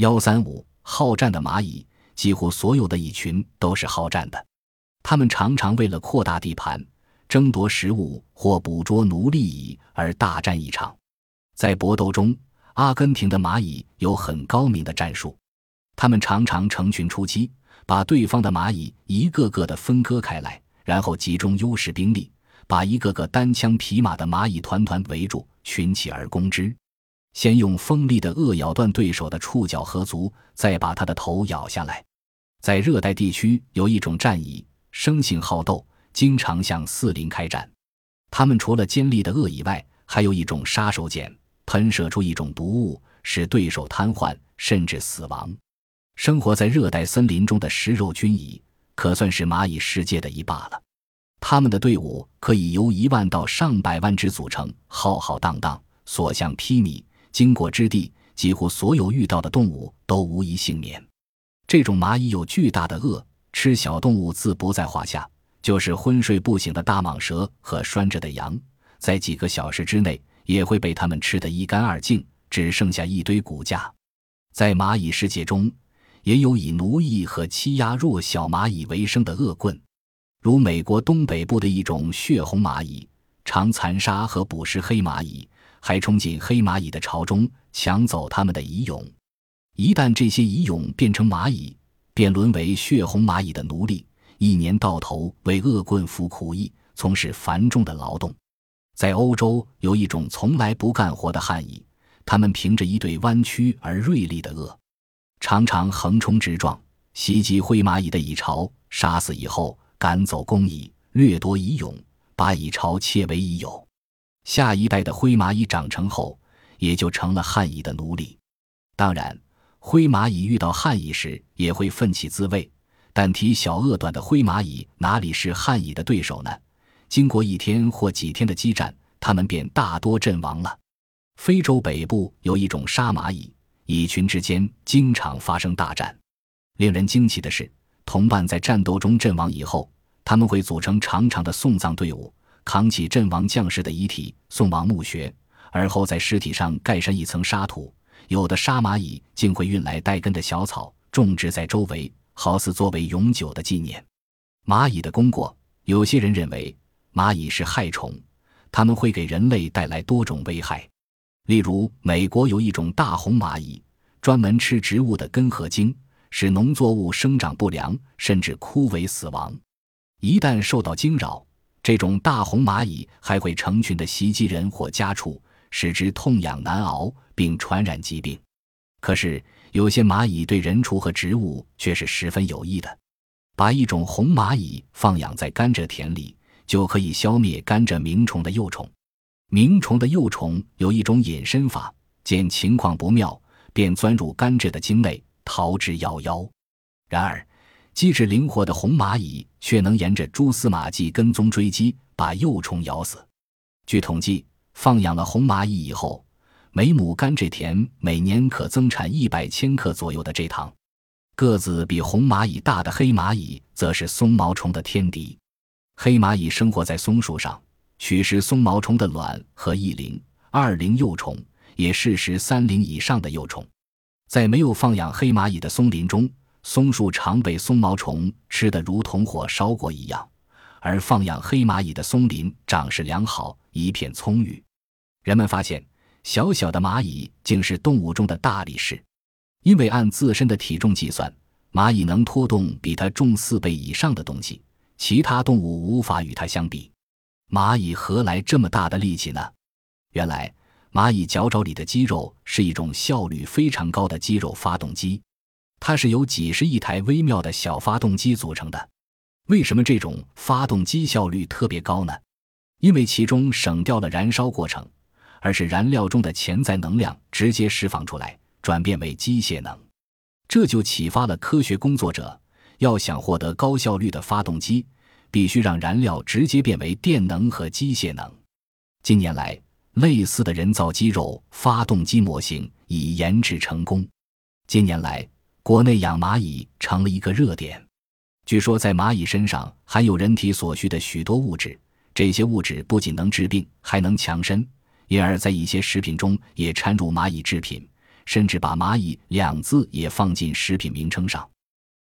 幺三五好战的蚂蚁，几乎所有的蚁群都是好战的。它们常常为了扩大地盘、争夺食物或捕捉奴隶蚁而大战一场。在搏斗中，阿根廷的蚂蚁有很高明的战术，它们常常成群出击，把对方的蚂蚁一个个的分割开来，然后集中优势兵力，把一个个单枪匹马的蚂蚁团团围住，群起而攻之。先用锋利的颚咬断对手的触角和足，再把他的头咬下来。在热带地区，有一种战蚁，生性好斗，经常向四邻开战。它们除了尖利的颚以外，还有一种杀手锏。喷射出一种毒物，使对手瘫痪甚至死亡。生活在热带森林中的食肉菌蚁，可算是蚂蚁世界的一霸了。它们的队伍可以由一万到上百万只组成，浩浩荡荡，所向披靡。经过之地，几乎所有遇到的动物都无一幸免。这种蚂蚁有巨大的颚，吃小动物自不在话下。就是昏睡不醒的大蟒蛇和拴着的羊，在几个小时之内。也会被它们吃得一干二净，只剩下一堆骨架。在蚂蚁世界中，也有以奴役和欺压弱小蚂蚁为生的恶棍，如美国东北部的一种血红蚂蚁，常残杀和捕食黑蚂蚁，还冲进黑蚂蚁的巢中抢走它们的蚁蛹。一旦这些蚁蛹变成蚂蚁，便沦为血红蚂蚁的奴隶，一年到头为恶棍服苦役，从事繁重的劳动。在欧洲有一种从来不干活的汉蚁，它们凭着一对弯曲而锐利的颚，常常横冲直撞，袭击灰蚂蚁的蚁巢，杀死以后赶走工蚁，掠夺蚁蛹，把蚁巢窃为已有。下一代的灰蚂蚁长成后，也就成了汉蚁的奴隶。当然，灰蚂蚁遇到汉蚁时也会奋起自卫，但体小颚短的灰蚂蚁哪里是汉蚁的对手呢？经过一天或几天的激战，它们便大多阵亡了。非洲北部有一种沙蚂蚁，蚁群之间经常发生大战。令人惊奇的是，同伴在战斗中阵亡以后，他们会组成长长的送葬队伍，扛起阵亡将士的遗体送往墓穴，而后在尸体上盖上一层沙土。有的沙蚂蚁竟会运来带根的小草，种植在周围，好似作为永久的纪念。蚂蚁的功过，有些人认为。蚂蚁是害虫，它们会给人类带来多种危害。例如，美国有一种大红蚂蚁，专门吃植物的根和茎，使农作物生长不良，甚至枯萎死亡。一旦受到惊扰，这种大红蚂蚁还会成群的袭击人或家畜，使之痛痒难熬，并传染疾病。可是，有些蚂蚁对人畜和植物却是十分有益的。把一种红蚂蚁放养在甘蔗田里。就可以消灭甘蔗鸣虫的幼虫。鸣虫的幼虫有一种隐身法，见情况不妙，便钻入甘蔗的茎内，逃之夭夭。然而，机智灵活的红蚂蚁却能沿着蛛丝马迹跟踪追击，把幼虫咬死。据统计，放养了红蚂蚁以后，每亩甘蔗田每年可增产一百千克左右的蔗糖。个子比红蚂蚁大的黑蚂蚁，则是松毛虫的天敌。黑蚂蚁生活在松树上，取食松毛虫的卵和一龄、二龄幼虫，也适食三龄以上的幼虫。在没有放养黑蚂蚁的松林中，松树常被松毛虫吃得如同火烧过一样；而放养黑蚂蚁的松林长势良好，一片葱郁。人们发现，小小的蚂蚁竟是动物中的大力士，因为按自身的体重计算，蚂蚁能拖动比它重四倍以上的东西。其他动物无法与它相比，蚂蚁何来这么大的力气呢？原来，蚂蚁脚爪里的肌肉是一种效率非常高的肌肉发动机，它是由几十亿台微妙的小发动机组成的。为什么这种发动机效率特别高呢？因为其中省掉了燃烧过程，而是燃料中的潜在能量直接释放出来，转变为机械能。这就启发了科学工作者。要想获得高效率的发动机，必须让燃料直接变为电能和机械能。近年来，类似的人造肌肉发动机模型已研制成功。近年来，国内养蚂蚁成了一个热点。据说，在蚂蚁身上含有人体所需的许多物质，这些物质不仅能治病，还能强身，因而，在一些食品中也掺入蚂蚁制品，甚至把“蚂蚁”两字也放进食品名称上。